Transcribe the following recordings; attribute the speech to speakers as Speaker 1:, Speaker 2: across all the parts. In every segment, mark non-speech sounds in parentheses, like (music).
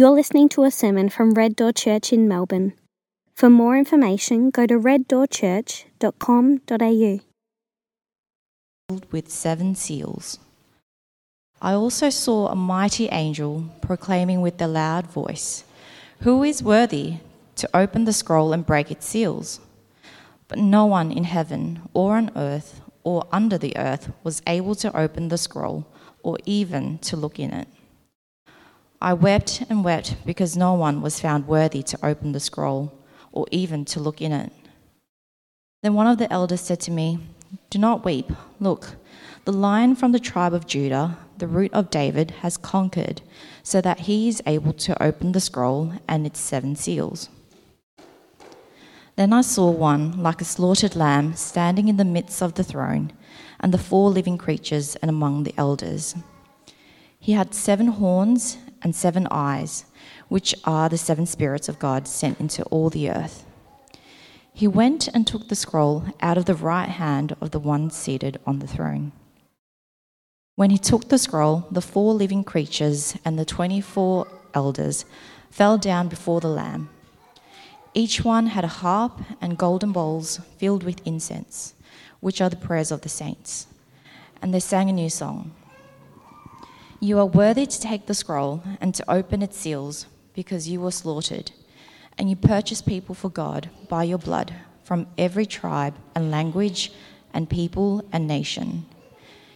Speaker 1: You're listening to a sermon from Red Door Church in Melbourne. For more information, go to reddoorchurch.com.au.
Speaker 2: With seven seals. I also saw a mighty angel proclaiming with a loud voice, Who is worthy to open the scroll and break its seals? But no one in heaven or on earth or under the earth was able to open the scroll or even to look in it. I wept and wept because no one was found worthy to open the scroll or even to look in it. Then one of the elders said to me, Do not weep. Look, the lion from the tribe of Judah, the root of David, has conquered, so that he is able to open the scroll and its seven seals. Then I saw one like a slaughtered lamb standing in the midst of the throne and the four living creatures and among the elders. He had seven horns and seven eyes, which are the seven spirits of God sent into all the earth. He went and took the scroll out of the right hand of the one seated on the throne. When he took the scroll, the four living creatures and the twenty four elders fell down before the Lamb. Each one had a harp and golden bowls filled with incense, which are the prayers of the saints. And they sang a new song You are worthy to take the scroll and to open its seals, because you were slaughtered, and you purchased people for God by your blood from every tribe and language and people and nation.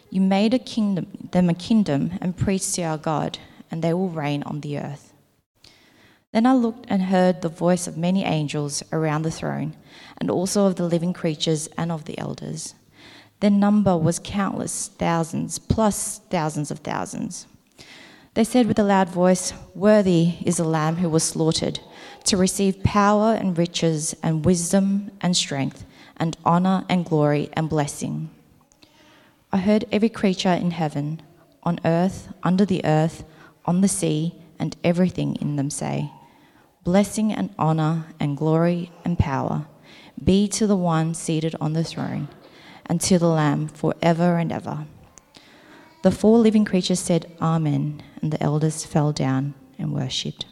Speaker 2: You made a kingdom, them a kingdom and priests to our God, and they will reign on the earth. Then I looked and heard the voice of many angels around the throne, and also of the living creatures and of the elders. Their number was countless thousands, plus thousands of thousands. They said with a loud voice, Worthy is the Lamb who was slaughtered, to receive power and riches and wisdom and strength and honor and glory and blessing. I heard every creature in heaven, on earth, under the earth, on the sea, and everything in them say, Blessing and honor and glory and power be to the one seated on the throne and to the Lamb for ever and ever. The four living creatures said, Amen, and the elders fell down and worshipped.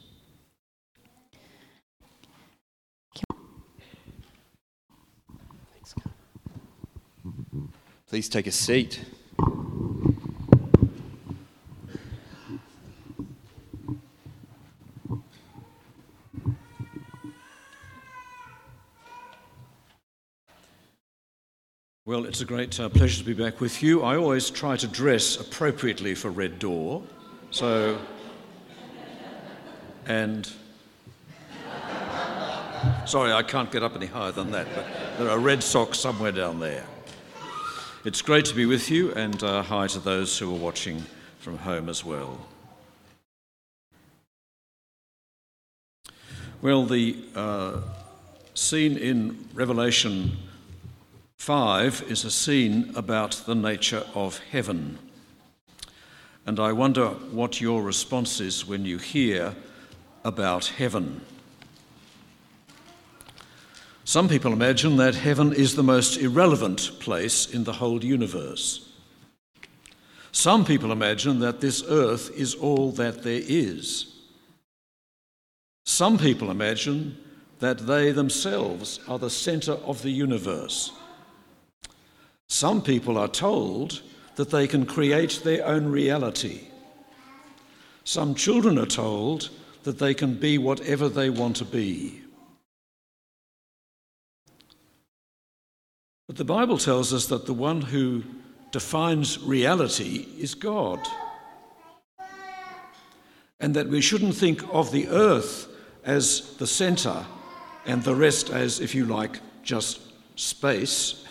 Speaker 3: Please take a seat. Well, it's a great uh, pleasure to be back with you. I always try to dress appropriately for Red Door. So, and sorry, I can't get up any higher than that, but there are red socks somewhere down there. It's great to be with you, and uh, hi to those who are watching from home as well. Well, the uh, scene in Revelation 5 is a scene about the nature of heaven. And I wonder what your response is when you hear about heaven. Some people imagine that heaven is the most irrelevant place in the whole universe. Some people imagine that this earth is all that there is. Some people imagine that they themselves are the centre of the universe some people are told that they can create their own reality. Some children are told that they can be whatever they want to be. But the Bible tells us that the one who defines reality is God. And that we shouldn't think of the earth as the centre and the rest as, if you like, just space.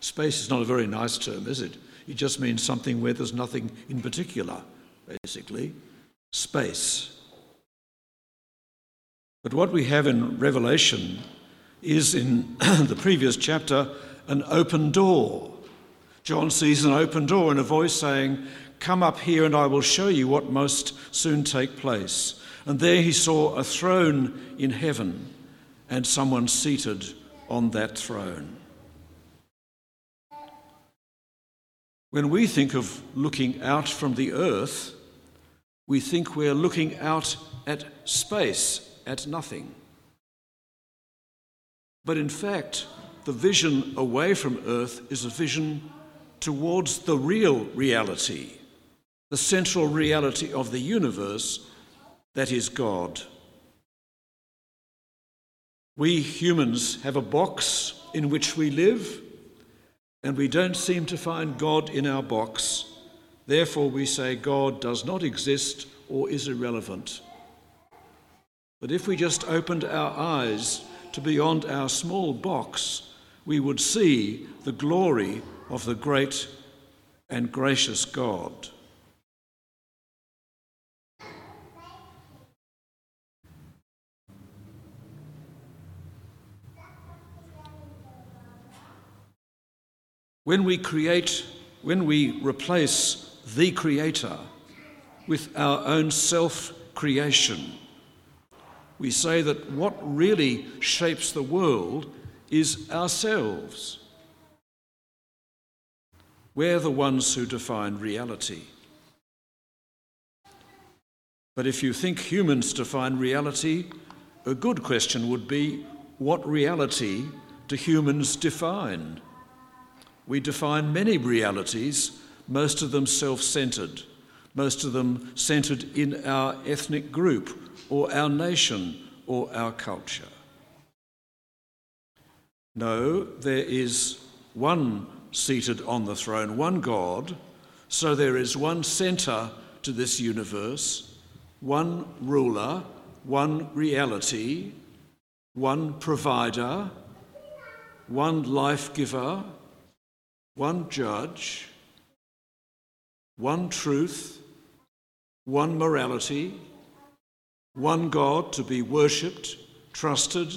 Speaker 3: Space is not a very nice term, is it? It just means something where there's nothing in particular, basically. Space. But what we have in Revelation is in (clears throat) the previous chapter an open door. John sees an open door and a voice saying, Come up here and I will show you what must soon take place. And there he saw a throne in heaven and someone seated on that throne. When we think of looking out from the earth, we think we're looking out at space, at nothing. But in fact, the vision away from Earth is a vision towards the real reality, the central reality of the universe, that is God. We humans have a box in which we live, and we don't seem to find God in our box. Therefore, we say God does not exist or is irrelevant. But if we just opened our eyes to beyond our small box, we would see the glory of the great and gracious God. When we create, when we replace the Creator with our own self creation, we say that what really shapes the world is ourselves. We're the ones who define reality. But if you think humans define reality, a good question would be what reality do humans define? We define many realities, most of them self centered, most of them centered in our ethnic group or our nation or our culture. No, there is one seated on the throne, one God, so there is one centre to this universe, one ruler, one reality, one provider, one life giver one judge, one truth, one morality, one God to be worshipped, trusted,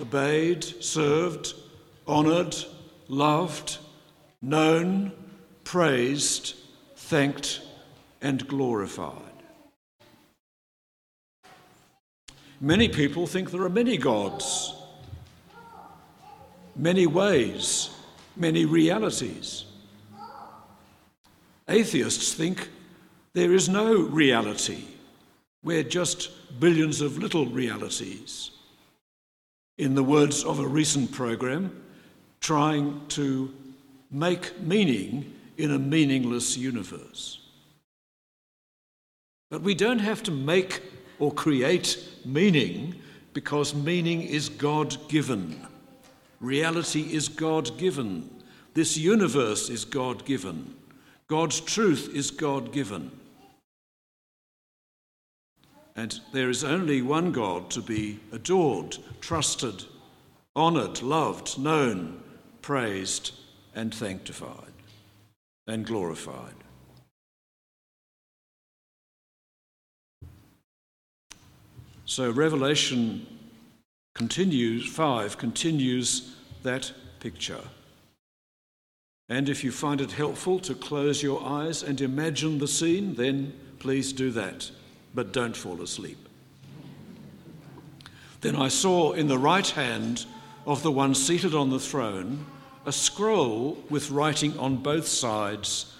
Speaker 3: obeyed, served, honoured, loved, known, praised, thanked, and glorified. Many people think there are many gods, many ways many realities. Atheists think there is no reality. We're just billions of little realities. In the words of a recent program, trying to make meaning in a meaningless universe. But we don't have to make or create meaning because meaning is God given. Reality is God given. This universe is God given. God's truth is God given. And there is only one God to be adored, trusted, honoured, loved, known, praised, and sanctified and glorified. So, Revelation continues, 5 continues that picture. And if you find it helpful to close your eyes and imagine the scene, then please do that, but don't fall asleep. Then I saw in the right hand of the one seated on the throne a scroll with writing on both sides,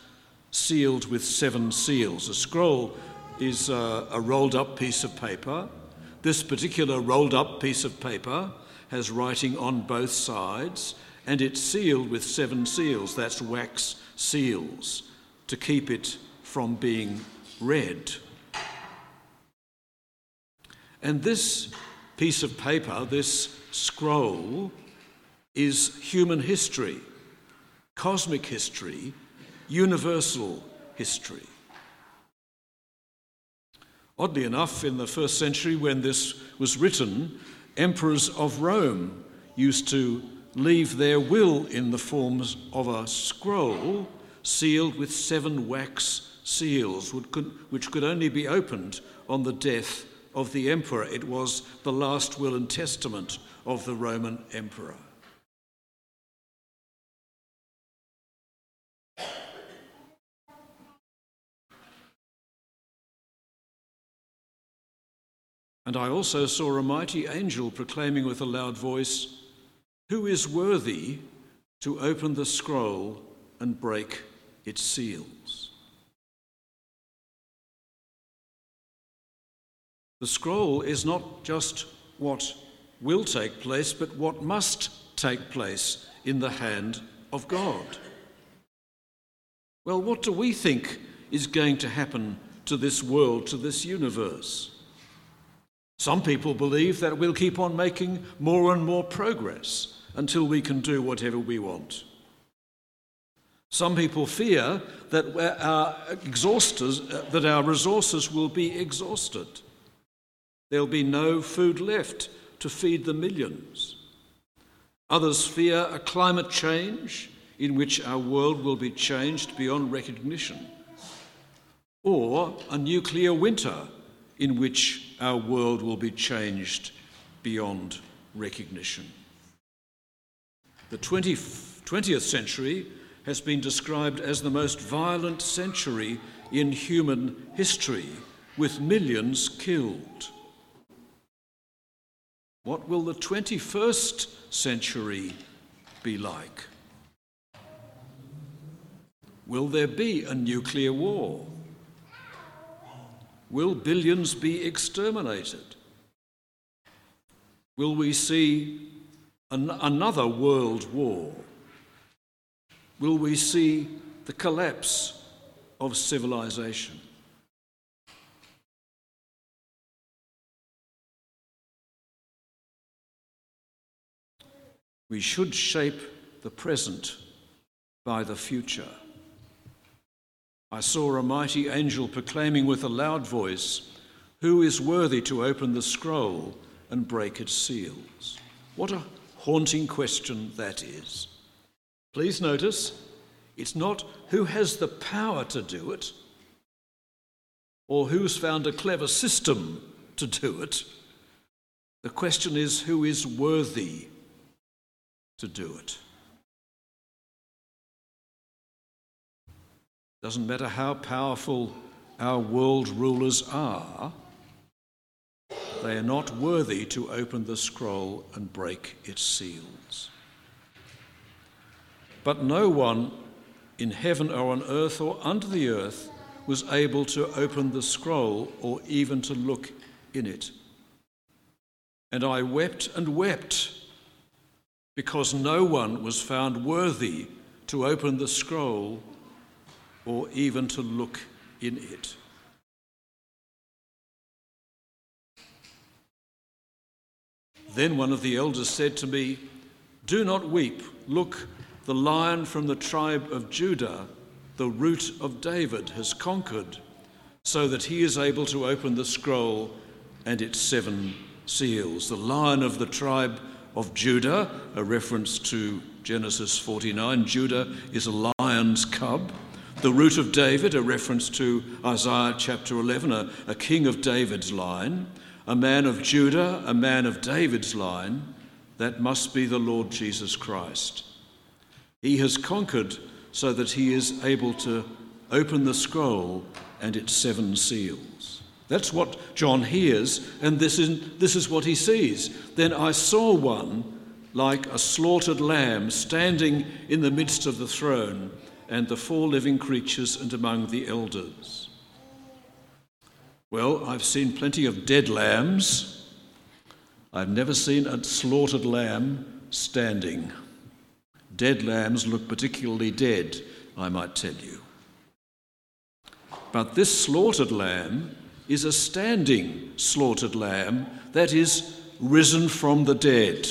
Speaker 3: sealed with seven seals. A scroll is a, a rolled up piece of paper this particular rolled up piece of paper has writing on both sides and it's sealed with seven seals. That's wax seals to keep it from being read. And this piece of paper, this scroll, is human history, cosmic history, universal history. Oddly enough, in the first century, when this was written, emperors of Rome used to leave their will in the forms of a scroll sealed with seven wax seals, which could only be opened on the death of the emperor. It was the last will and testament of the Roman emperor. And I also saw a mighty angel proclaiming with a loud voice, Who is worthy to open the scroll and break its seals? The scroll is not just what will take place, but what must take place in the hand of God. Well, what do we think is going to happen to this world, to this universe? Some people believe that we'll keep on making more and more progress until we can do whatever we want. Some people fear that our, uh, that our resources will be exhausted. There'll be no food left to feed the millions. Others fear a climate change in which our world will be changed beyond recognition, or a nuclear winter in which our world will be changed beyond recognition. The 20, 20th century has been described as the most violent century in human history, with millions killed. What will the 21st century be like? Will there be a nuclear war? Will billions be exterminated? Will we see an- another world war? will we see the collapse of civilization. We should shape the present by the future. I saw a mighty angel proclaiming with a loud voice, Who is worthy to open the scroll and break its seals? What a haunting question that is. Please notice, it's not who has the power to do it or who's found a clever system to do it. The question is who is worthy to do it. Doesn't matter how powerful our world rulers are, they are not worthy to open the scroll and break its seals. But no one in heaven or on earth or under the earth was able to open the scroll or even to look in it. And I wept and wept because no one was found worthy to open the scroll or even to look in it. Then one of the elders said to me, Do not weep. Look, the lion from the tribe of Judah, the root of David, has conquered, so that he is able to open the scroll and its seven seals. The lion of the tribe of Judah, a reference to Genesis 49, Judah is a lion's cub. The root of David, a reference to Isaiah chapter 11, a, a king of David's line. A man of Judah, a man of David's line, that must be the Lord Jesus Christ. He has conquered so that he is able to open the scroll and its seven seals. That's what John hears, and this is, this is what he sees. Then I saw one like a slaughtered lamb standing in the midst of the throne and the four living creatures and among the elders. Well, I've seen plenty of dead lambs. I've never seen a slaughtered lamb standing. Dead lambs look particularly dead, I might tell you. But this slaughtered lamb is a standing slaughtered lamb that is risen from the dead.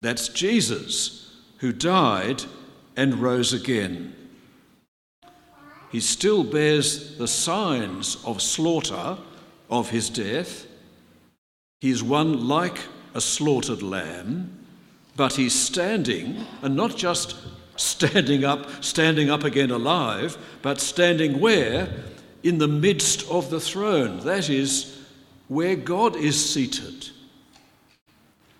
Speaker 3: That's Jesus, who died and rose again. He still bears the signs of slaughter of his death. He is one like a slaughtered lamb but he's standing, and not just standing up, standing up again alive, but standing where? In the midst of the throne. That is where God is seated.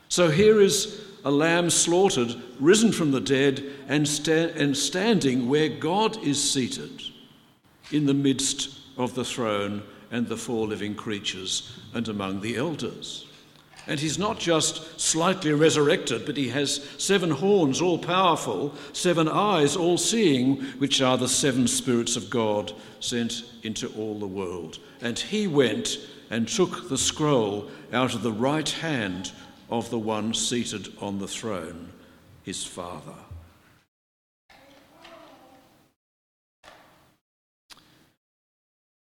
Speaker 3: So here is a lamb slaughtered, risen from the dead, and, sta- and standing where God is seated, in the midst of the throne and the four living creatures and among the elders. And he's not just slightly resurrected, but he has seven horns, all powerful, seven eyes, all seeing, which are the seven spirits of God sent into all the world. And he went and took the scroll out of the right hand of the one seated on the throne, his Father.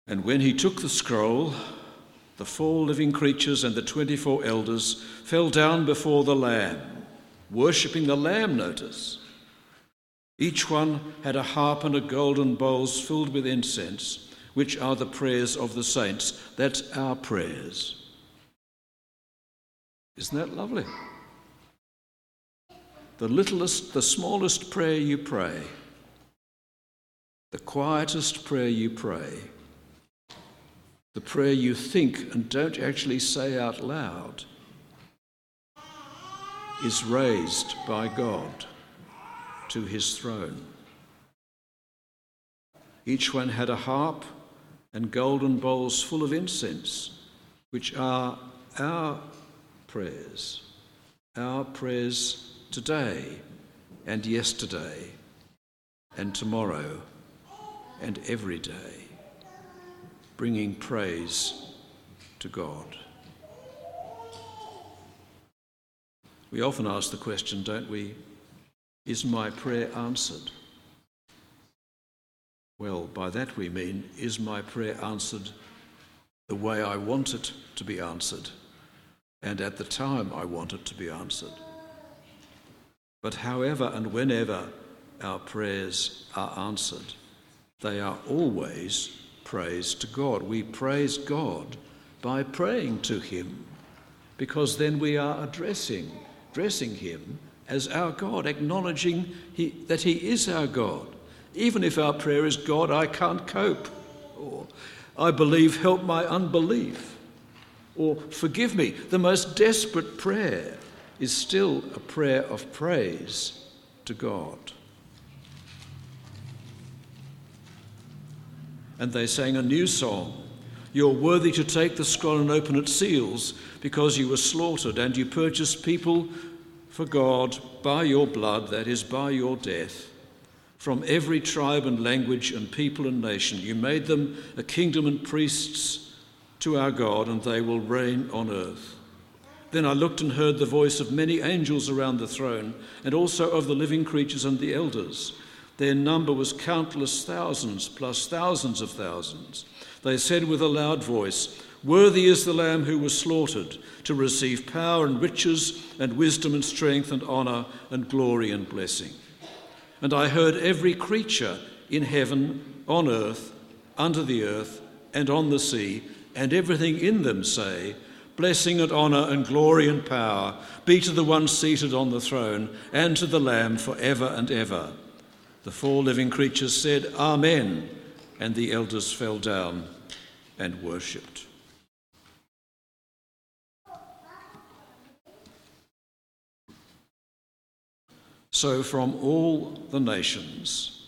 Speaker 3: And when he took the scroll, the four living creatures and the 24 elders fell down before the Lamb, worshipping the Lamb, notice. Each one had a harp and a golden bowls filled with incense, which are the prayers of the saints. That's our prayers. Isn't that lovely? The littlest, the smallest prayer you pray, the quietest prayer you pray, the prayer you think and don't actually say out loud, is raised by God to his throne. Each one had a harp and golden bowls full of incense, which are our prayers, our prayers today and yesterday and tomorrow and every day, bringing praise to God. We often ask the question, don't we? Is my prayer answered? Well, by that we mean, is my prayer answered the way I want it to be answered and at the time I want it to be answered? But however and whenever our prayers are answered, they are always praise to God. We praise God by praying to Him because then we are addressing, addressing Him as our God, acknowledging he, that He is our God. Even if our prayer is, God, I can't cope, or I believe, help my unbelief, or forgive me, the most desperate prayer is still a prayer of praise to God. And they sang a new song. You're worthy to take the scroll and open its seals because you were slaughtered and you purchased people for God by your blood, that is, by your death, from every tribe and language and people and nation. You made them a kingdom and priests to our God, and they will reign on earth. Then I looked and heard the voice of many angels around the throne, and also of the living creatures and the elders. Their number was countless thousands, plus thousands of thousands. They said with a loud voice, Worthy is the Lamb who was slaughtered to receive power and riches and wisdom and strength and honour and glory and blessing. And I heard every creature in heaven, on earth, under the earth, and on the sea, and everything in them say, Blessing and honour and glory and power be to the one seated on the throne and to the Lamb for ever and ever. The four living creatures said, Amen, and the elders fell down and worshipped. So, from all the nations,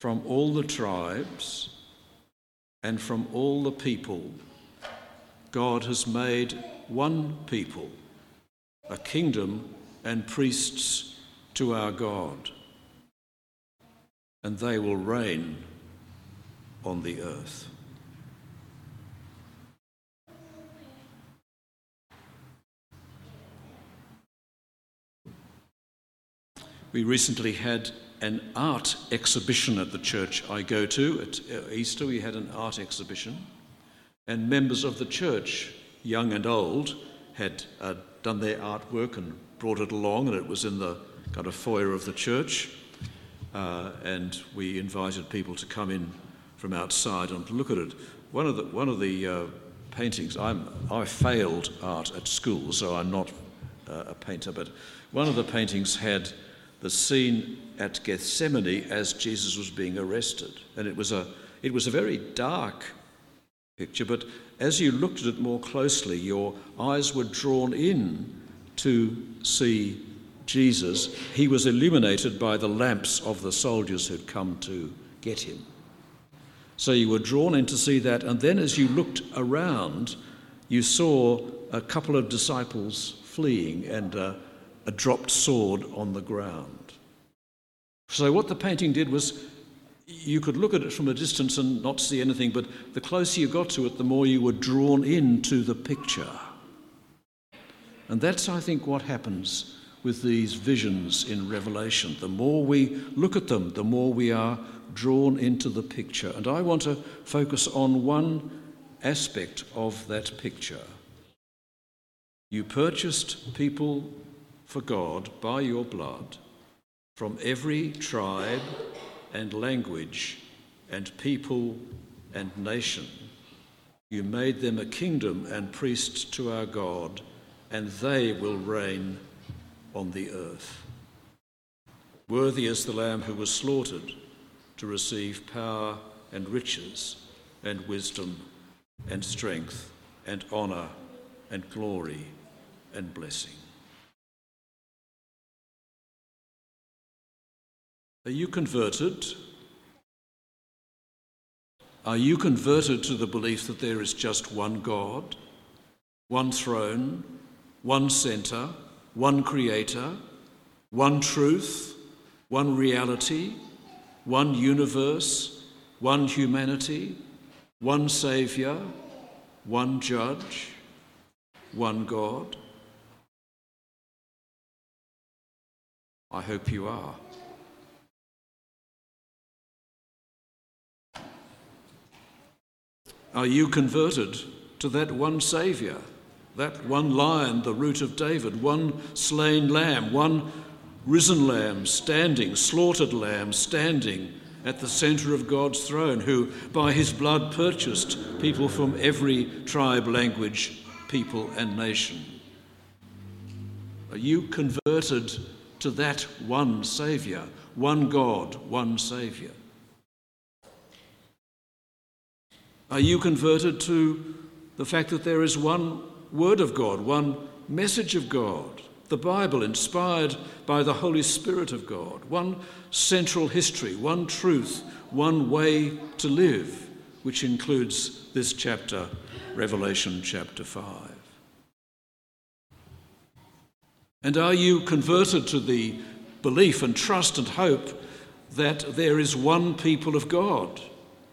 Speaker 3: from all the tribes, and from all the people, God has made one people, a kingdom and priests to our God, and they will reign on the earth. We recently had an art exhibition at the church I go to. At uh, Easter, we had an art exhibition, and members of the church, young and old, had uh, done their artwork and brought it along, and it was in the kind of foyer of the church. Uh, and we invited people to come in from outside and look at it. One of the, one of the uh, paintings, I'm, I failed art at school, so I'm not uh, a painter, but one of the paintings had the scene at Gethsemane as Jesus was being arrested. And it was a, it was a very dark picture, but as you looked at it more closely, your eyes were drawn in to see Jesus. He was illuminated by the lamps of the soldiers who'd come to get him. So you were drawn in to see that, and then as you looked around, you saw a couple of disciples fleeing and uh, a dropped sword on the ground. So, what the painting did was you could look at it from a distance and not see anything, but the closer you got to it, the more you were drawn into the picture. And that's, I think, what happens with these visions in Revelation. The more we look at them, the more we are drawn into the picture. And I want to focus on one aspect of that picture. You purchased people for God by your blood from every tribe and language and people and nation. You made them a kingdom and priests to our God, and they will reign on the earth. Worthy is the Lamb who was slaughtered to receive power and riches and wisdom and strength and honour and glory and blessing. Are you converted? Are you converted to the belief that there is just one God, one throne, one centre, one creator, one truth, one reality, one universe, one humanity, one Saviour, one judge, one God? I hope you are. Are you converted to that one Saviour, that one lion, the root of David, one slain lamb, one risen lamb standing, slaughtered lamb standing at the centre of God's throne, who by his blood purchased people from every tribe, language, people, and nation? Are you converted to that one Saviour, one God, one Saviour? Are you converted to the fact that there is one Word of God, one message of God, the Bible inspired by the Holy Spirit of God, one central history, one truth, one way to live, which includes this chapter, Revelation chapter 5? And are you converted to the belief and trust and hope that there is one people of God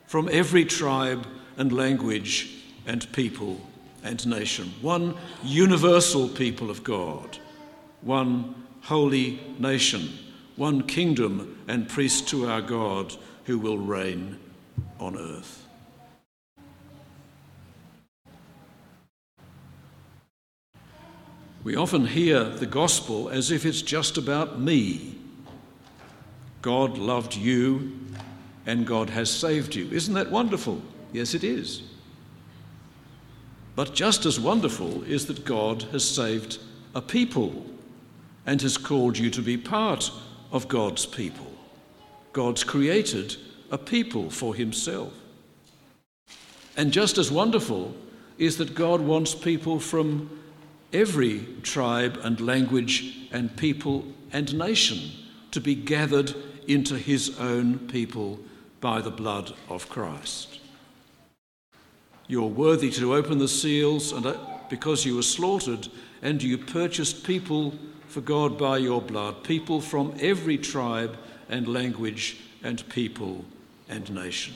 Speaker 3: from every tribe and language and people and nation. One universal people of God, one holy nation, one kingdom and priest to our God who will reign on earth. We often hear the gospel as if it's just about me. God loved you and God has saved you. Isn't that wonderful? Yes, it is. But just as wonderful is that God has saved a people and has called you to be part of God's people. God's created a people for himself. And just as wonderful is that God wants people from every tribe and language and people and nation to be gathered into his own people by the blood of Christ. You're worthy to open the seals, and uh, because you were slaughtered, and you purchased people for God by your blood, people from every tribe and language and people and nation.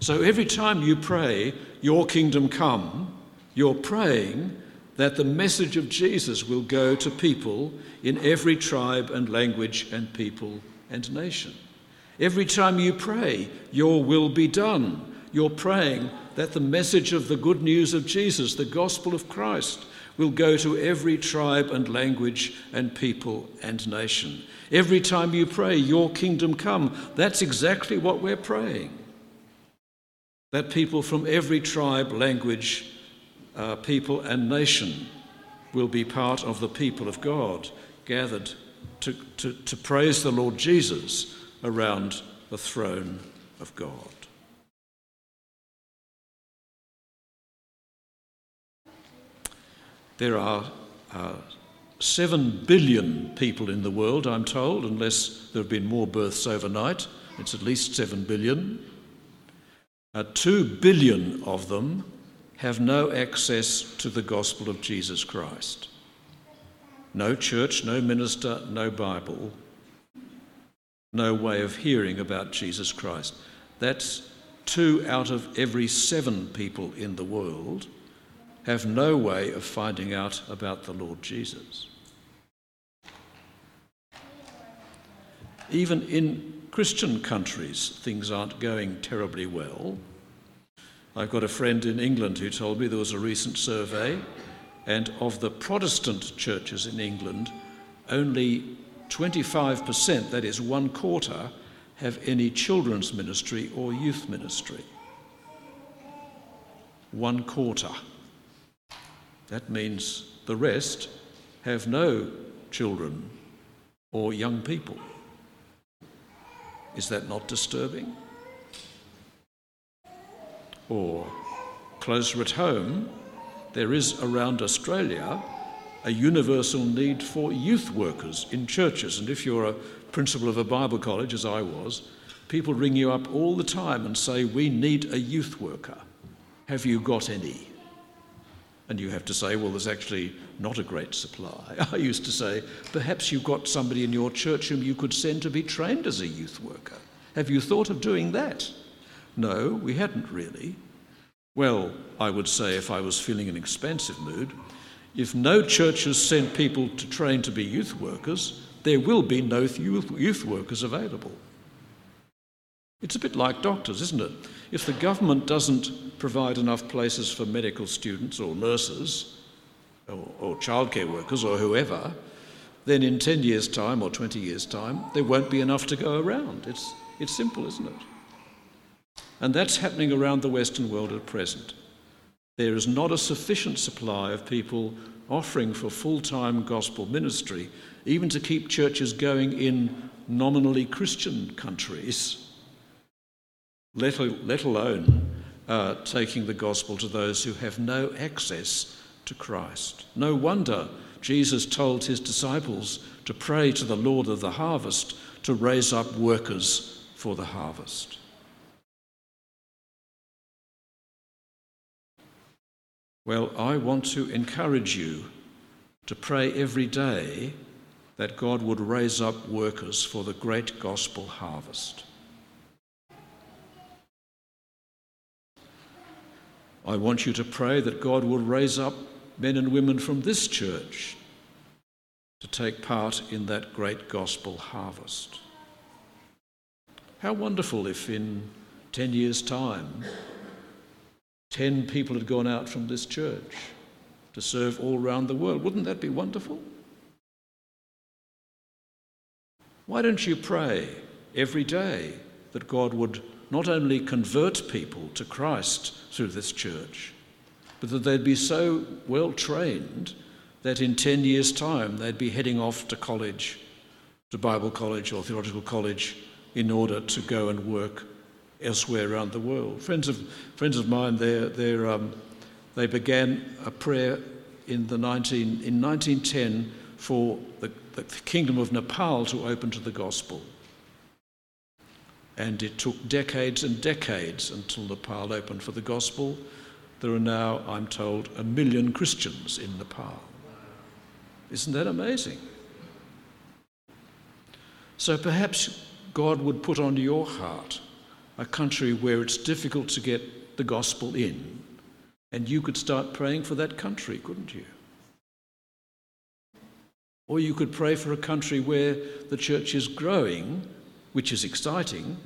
Speaker 3: So every time you pray, Your kingdom come, you're praying that the message of Jesus will go to people in every tribe and language and people and nation. Every time you pray, Your will be done, you're praying that the message of the good news of Jesus, the gospel of Christ, will go to every tribe and language and people and nation. Every time you pray, Your kingdom come, that's exactly what we're praying. That people from every tribe, language, uh, people, and nation will be part of the people of God, gathered to, to, to praise the Lord Jesus around the throne of God. There are uh, 7 billion people in the world, I'm told, unless there have been more births overnight. It's at least 7 billion. Uh, 2 billion of them have no access to the gospel of Jesus Christ. No church, no minister, no Bible. no way of hearing about Jesus Christ. That's two out of every seven people in the world have no way of finding out about the Lord Jesus. Even in Christian countries, things aren't going terribly well. I've got a friend in England who told me there was a recent survey, and of the Protestant churches in England, only 25%, that is one quarter, have any children's ministry or youth ministry. One quarter. That means the rest have no children or young people. Is that not disturbing? Or closer at home, there is around Australia a universal need for youth workers in churches. And if you're a principal of a Bible college, as I was, people ring you up all the time and say, We need a youth worker. Have you got any? And you have to say, Well, there's actually not a great supply. (laughs) I used to say, Perhaps you've got somebody in your church whom you could send to be trained as a youth worker. Have you thought of doing that? No, we hadn't really. Well, I would say if I was feeling an expansive mood, if no church has sent people to train to be youth workers, there will be no youth workers available. It's a bit like doctors, isn't it? If the government doesn't provide enough places for medical students or nurses or, or childcare workers or whoever, then in 10 years' time or 20 years' time, there won't be enough to go around. It's, it's simple, isn't it? And that's happening around the Western world at present. There is not a sufficient supply of people offering for full time gospel ministry, even to keep churches going in nominally Christian countries, let, let alone uh, taking the gospel to those who have no access to Christ. No wonder Jesus told his disciples to pray to the Lord of the harvest to raise up workers for the harvest. Well, I want to encourage you to pray every day that God would raise up workers for the great gospel harvest. I want you to pray that God will raise up men and women from this church to take part in that great gospel harvest. How wonderful if in 10 years' time 10 people had gone out from this church to serve all around the world. Wouldn't that be wonderful? Why don't you pray every day that God would not only convert people to Christ through this church, but that they'd be so well trained that in 10 years' time they'd be heading off to college, to Bible college or theological college, in order to go and work elsewhere around the world. Friends of, friends of mine, they're, they're, um, they began a prayer in, the 19, in 1910 for the, the kingdom of Nepal to open to the gospel. And it took decades and decades until Nepal opened for the gospel. There are now, I'm told, a million Christians in Nepal. Isn't that amazing? So perhaps God would put onto your heart a country where it's difficult to get the gospel in, and you could start praying for that country, couldn't you? Or you could pray for a country where the church is growing, which is exciting,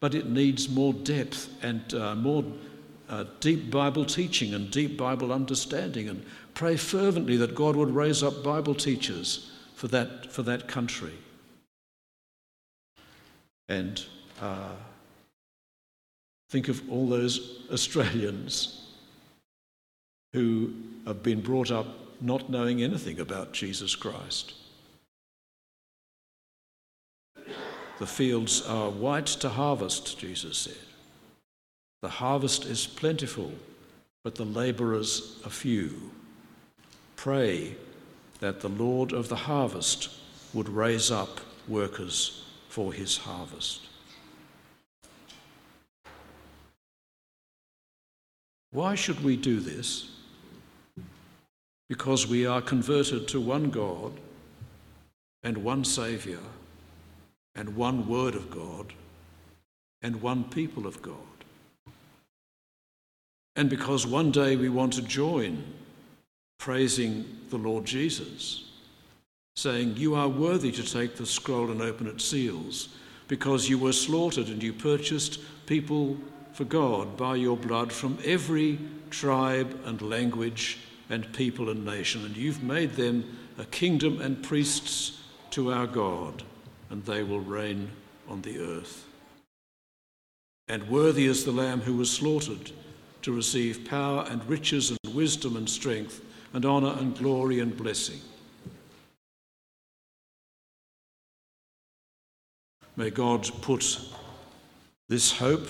Speaker 3: but it needs more depth and uh, more uh, deep Bible teaching and deep Bible understanding. And pray fervently that God would raise up Bible teachers for that, for that country. And uh, Think of all those (laughs) Australians who have been brought up not knowing anything about Jesus Christ. The fields are white to harvest, Jesus said. The harvest is plentiful, but the labourers are few. Pray that the Lord of the harvest would raise up workers for his harvest. Why should we do this? Because we are converted to one God and one Saviour and one word of God and one people of God. And because one day we want to join praising the Lord Jesus, saying, You are worthy to take the scroll and open its seals, because you were slaughtered and you purchased people for God by your blood from every tribe and language and people and nation, and you've made them a kingdom and priests to our God, and they will reign on the earth. And worthy is the Lamb who was slaughtered to receive power and riches and wisdom and strength and honour and glory and blessing. May God put this hope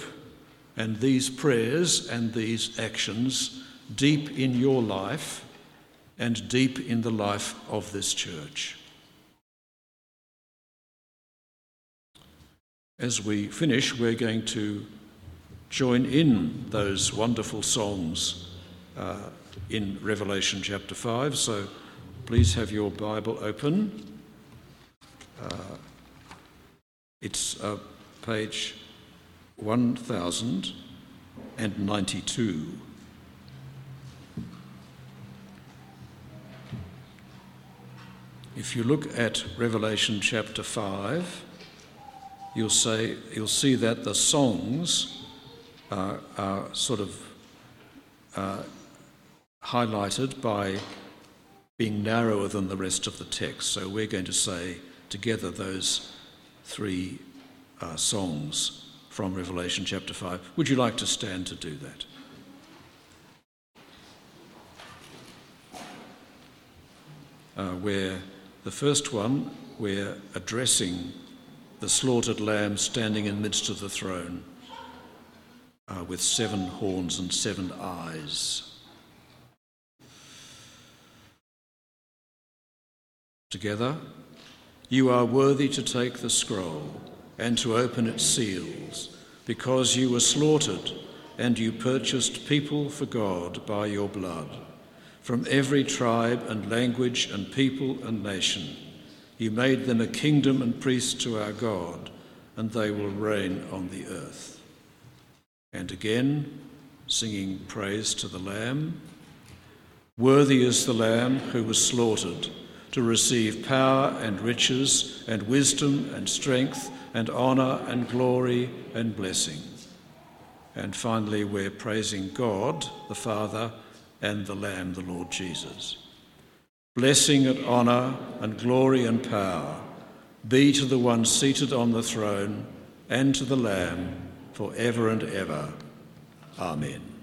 Speaker 3: and these prayers and these actions deep in your life and deep in the life of this church. As we finish, we're going to join in those wonderful songs uh, in Revelation chapter 5. So please have your Bible open. Uh, it's uh, page 1092. If you look at Revelation chapter 5, you'll, say, you'll see that the songs are, are sort of uh, highlighted by being narrower than the rest of the text. So we're going to say together those three uh, songs from Revelation chapter 5. Would you like to stand to do that? Uh, where the first one, we're addressing the slaughtered lamb standing in midst of the throne uh, with seven horns and seven eyes. Together, you are worthy to take the scroll and to open its seals, because you were slaughtered and you purchased people for God by your blood from every tribe and language and people and nation. You made them a kingdom and priests to our God, and they will reign on the earth. And again, singing praise to the Lamb. Worthy is the Lamb who was slaughtered to receive power and riches and wisdom and strength and honour and glory and blessing. And finally, we're praising God, the Father and the Lamb, the Lord Jesus. Blessing and honour and glory and power be to the one seated on the throne and to the Lamb for ever and ever. Amen.